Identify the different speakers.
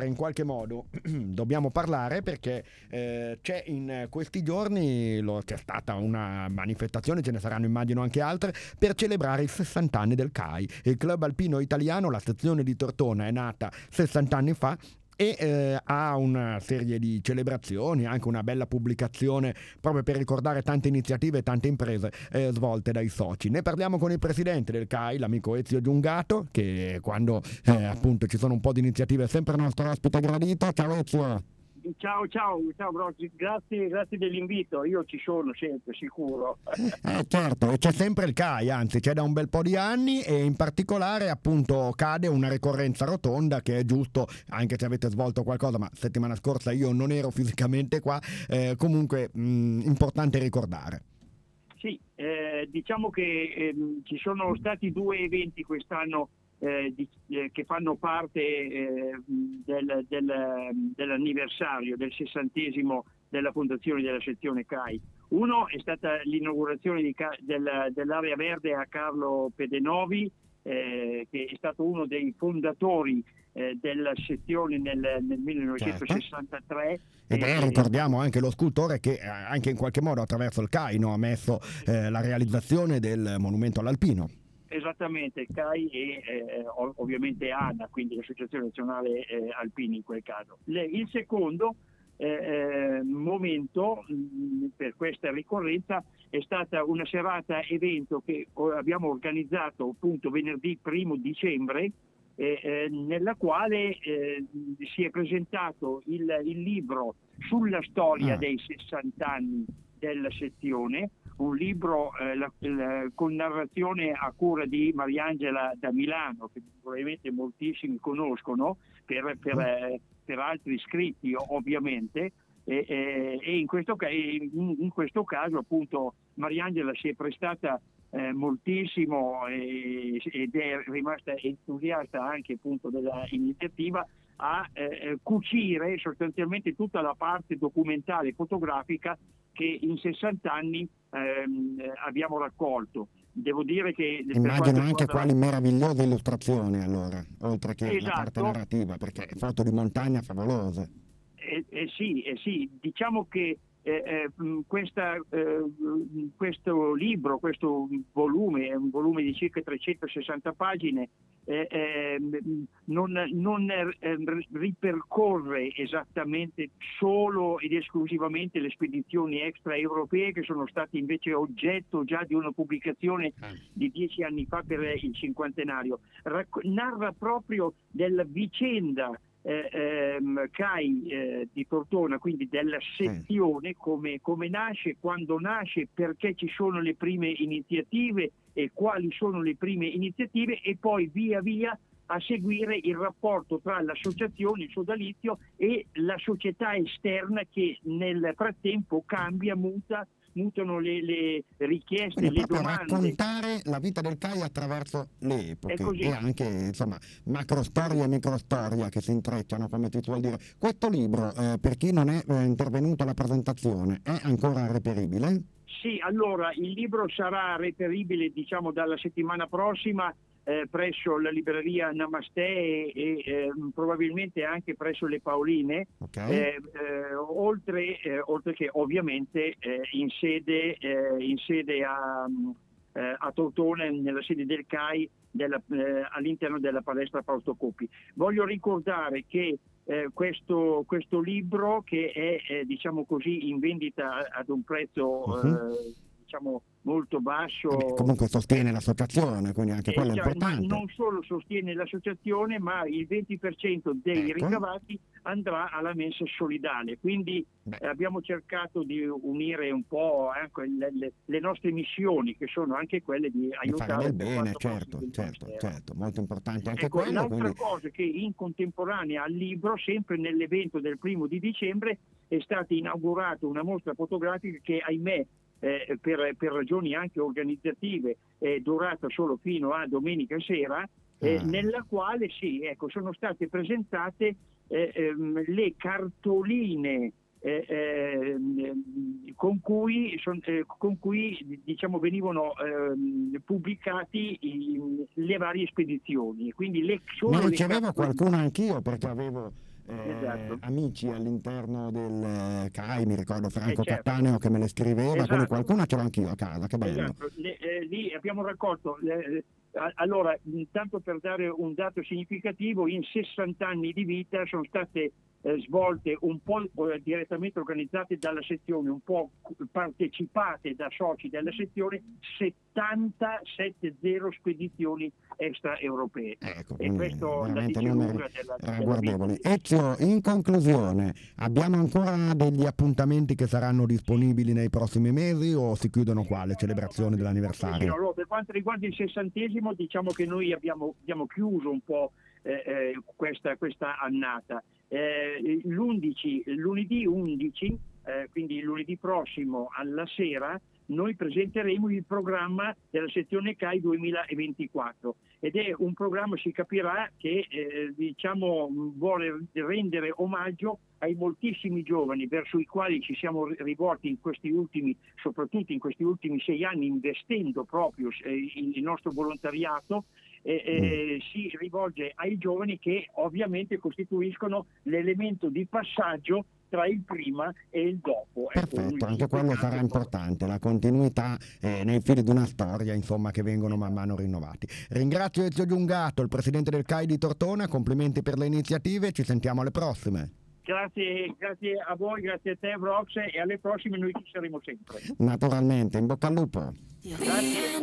Speaker 1: in qualche modo dobbiamo parlare perché eh, c'è in questi giorni lo, c'è stata una manifestazione, ce ne saranno immagino anche altre, per celebrare i 60 anni del CAI. Il club alpino italiano, la sezione di Tortona, è nata 60 anni fa e eh, ha una serie di celebrazioni, anche una bella pubblicazione proprio per ricordare tante iniziative e tante imprese eh, svolte dai soci. Ne parliamo con il presidente del CAI, l'amico Ezio Giungato, che quando eh, appunto ci sono un po' di iniziative è sempre il nostro ospite gradito. Ciao Ezio!
Speaker 2: Ciao, ciao, ciao Brocky, grazie, grazie dell'invito, io ci sono sempre, sicuro.
Speaker 1: Eh, certo, c'è sempre il CAI, anzi c'è da un bel po' di anni e in particolare appunto cade una ricorrenza rotonda che è giusto, anche se avete svolto qualcosa, ma settimana scorsa io non ero fisicamente qua, eh, comunque mh, importante ricordare.
Speaker 2: Sì, eh, diciamo che eh, ci sono stati due eventi quest'anno eh, di, eh, che fanno parte eh, del, del, dell'anniversario, del sessantesimo della fondazione della sezione CAI. Uno è stata l'inaugurazione di, del, dell'area verde a Carlo Pedenovi, eh, che è stato uno dei fondatori eh, della sezione nel, nel 1963. Certo.
Speaker 1: Ed è, ricordiamo, anche lo scultore che anche in qualche modo attraverso il CAI no, ha messo eh, la realizzazione del monumento all'alpino.
Speaker 2: Esattamente, CAI e eh, ovviamente ANA, quindi l'Associazione Nazionale eh, Alpini in quel caso. Le, il secondo eh, eh momento mh, mm, per questa ricorrenza è stata una serata evento che abbiamo organizzato appunto venerdì 1 dicembre eh, eh, nella quale si è presentato il, il libro sulla storia ah. dei 60 anni della sezione un libro eh, la, la, con narrazione a cura di Mariangela da Milano, che probabilmente moltissimi conoscono per, per, mm. eh, per altri scritti ovviamente. E, e, e in, questo, in, in, questo, caso appunto Mariangela si è prestata eh, moltissimo ed è rimasta entusiasta anche appunto dell'iniziativa a eh, cucire sostanzialmente tutta la parte documentale fotografica che in 60 anni ehm, abbiamo raccolto. Devo dire che...
Speaker 1: Immagino anche riguarda... quali meravigliose illustrazioni allora, oltre che esatto. la parte narrativa, perché foto di montagna favolose.
Speaker 2: Eh, eh sì, eh sì, diciamo che eh, eh questa, eh, questo libro, questo volume, è un volume di circa 360 pagine, eh, ehm, non, non ehm, ripercorre esattamente solo ed esclusivamente le spedizioni extraeuropee che sono state invece oggetto già di una pubblicazione ah. di dieci anni fa per il cinquantenario. Rac- narra proprio della vicenda eh, ehm, CAI eh, di Tortona, quindi della sezione, come, come, nasce, quando nasce, perché ci sono le prime iniziative e quali sono le prime iniziative e poi via via a seguire il rapporto tra l'associazione, il sodalizio e la società esterna che nel frattempo cambia, muta mutano le, le richieste, Quindi le domande.
Speaker 1: raccontare la vita del CAI attraverso le epoche e anche insomma macrostoria e microstoria che si intrecciano, come ti vuol dire. Questo libro, eh, per chi non è eh, intervenuto alla presentazione, è ancora reperibile?
Speaker 2: Sì, allora il libro sarà reperibile diciamo dalla settimana prossima eh, presso la libreria Namaste e, e eh, probabilmente anche presso le Paoline, okay. eh, eh oltre, eh, oltre, che ovviamente eh, in sede, in, sede, a, a Tortone, nella sede del CAI, della, all'interno della palestra Fausto Coppi. Voglio ricordare che questo, questo, libro, che è diciamo così, in vendita ad un prezzo uh-huh. diciamo, molto basso.
Speaker 1: Comunque sostiene l'associazione, quindi anche quello è cioè, importante.
Speaker 2: non solo sostiene l'associazione, ma il 20% dei ecco. ricavati andrà alla mensa solidale. Quindi eh, abbiamo cercato di unire un po' ecco, le, le, le, nostre missioni, che sono anche quelle di aiutare.
Speaker 1: il bene, certo, certo, certo, molto importante anche ecco, quello.
Speaker 2: L'altra quindi... cosa che in contemporanea al libro, sempre nell'evento del primo di dicembre, è stata inaugurata una mostra fotografica che ahimè eh, per, per, ragioni anche organizzative è durata solo fino a domenica sera, eh, ah. nella quale sì, ecco, sono state presentate eh, ehm, le cartoline eh, eh, con cui, son, eh, con cui diciamo, venivano ehm, pubblicati i, le varie spedizioni. Quindi le,
Speaker 1: ne ricevevo cartoline... qualcuno anch'io perché avevo eh,
Speaker 2: Esatto.
Speaker 1: amici all'interno del eh, CAI, mi ricordo Franco
Speaker 2: Eh, certo.
Speaker 1: Cattaneo che me le scriveva,
Speaker 2: Esatto.
Speaker 1: qualcuno ce l'ho anch'io a casa, che bello.
Speaker 2: Esatto, le- eh, lì abbiamo raccolto, eh, a- allora, intanto per dare un dato significativo, in 60 anni di vita sono state eh, svolte un po' direttamente organizzate dalla sezione, un po' partecipate da soci della sezione, 77 spedizioni extraeuropee.
Speaker 1: Ecco,
Speaker 2: E questo la
Speaker 1: veramente
Speaker 2: dice lunga della, della.
Speaker 1: Ezio, in conclusione, abbiamo ancora degli appuntamenti che saranno disponibili nei prossimi mesi o si chiudono qua le celebrazioni dell'anniversario?
Speaker 2: allora, per quanto riguarda il sessantesimo, diciamo che noi abbiamo, abbiamo chiuso un po' eh, eh, questa, questa annata. Eh, l'11, lunedì 11, eh, quindi lunedì prossimo alla sera, noi presenteremo il programma della sezione CAI 2024 ed è un programma, si capirà, che eh, diciamo, vuole rendere omaggio ai moltissimi giovani verso i quali ci siamo rivolti in questi ultimi, soprattutto in questi ultimi sei anni, investendo proprio eh, il nostro volontariato, eh, eh, si rivolge ai giovani che ovviamente costituiscono l'elemento di passaggio tra il prima e il dopo. Ecco,
Speaker 1: Perfetto, anche quello sarà importante, la continuità eh, nei fili di una storia, insomma, che vengono man mano rinnovati. Ringrazio Ezio Giungato, il presidente del CAI di Tortona, complimenti per le iniziative, ci sentiamo alle prossime.
Speaker 2: Grazie, grazie a voi, grazie a te Brox e alle prossime noi ci saremo sempre.
Speaker 1: Naturalmente, in bocca al lupo.
Speaker 2: Grazie.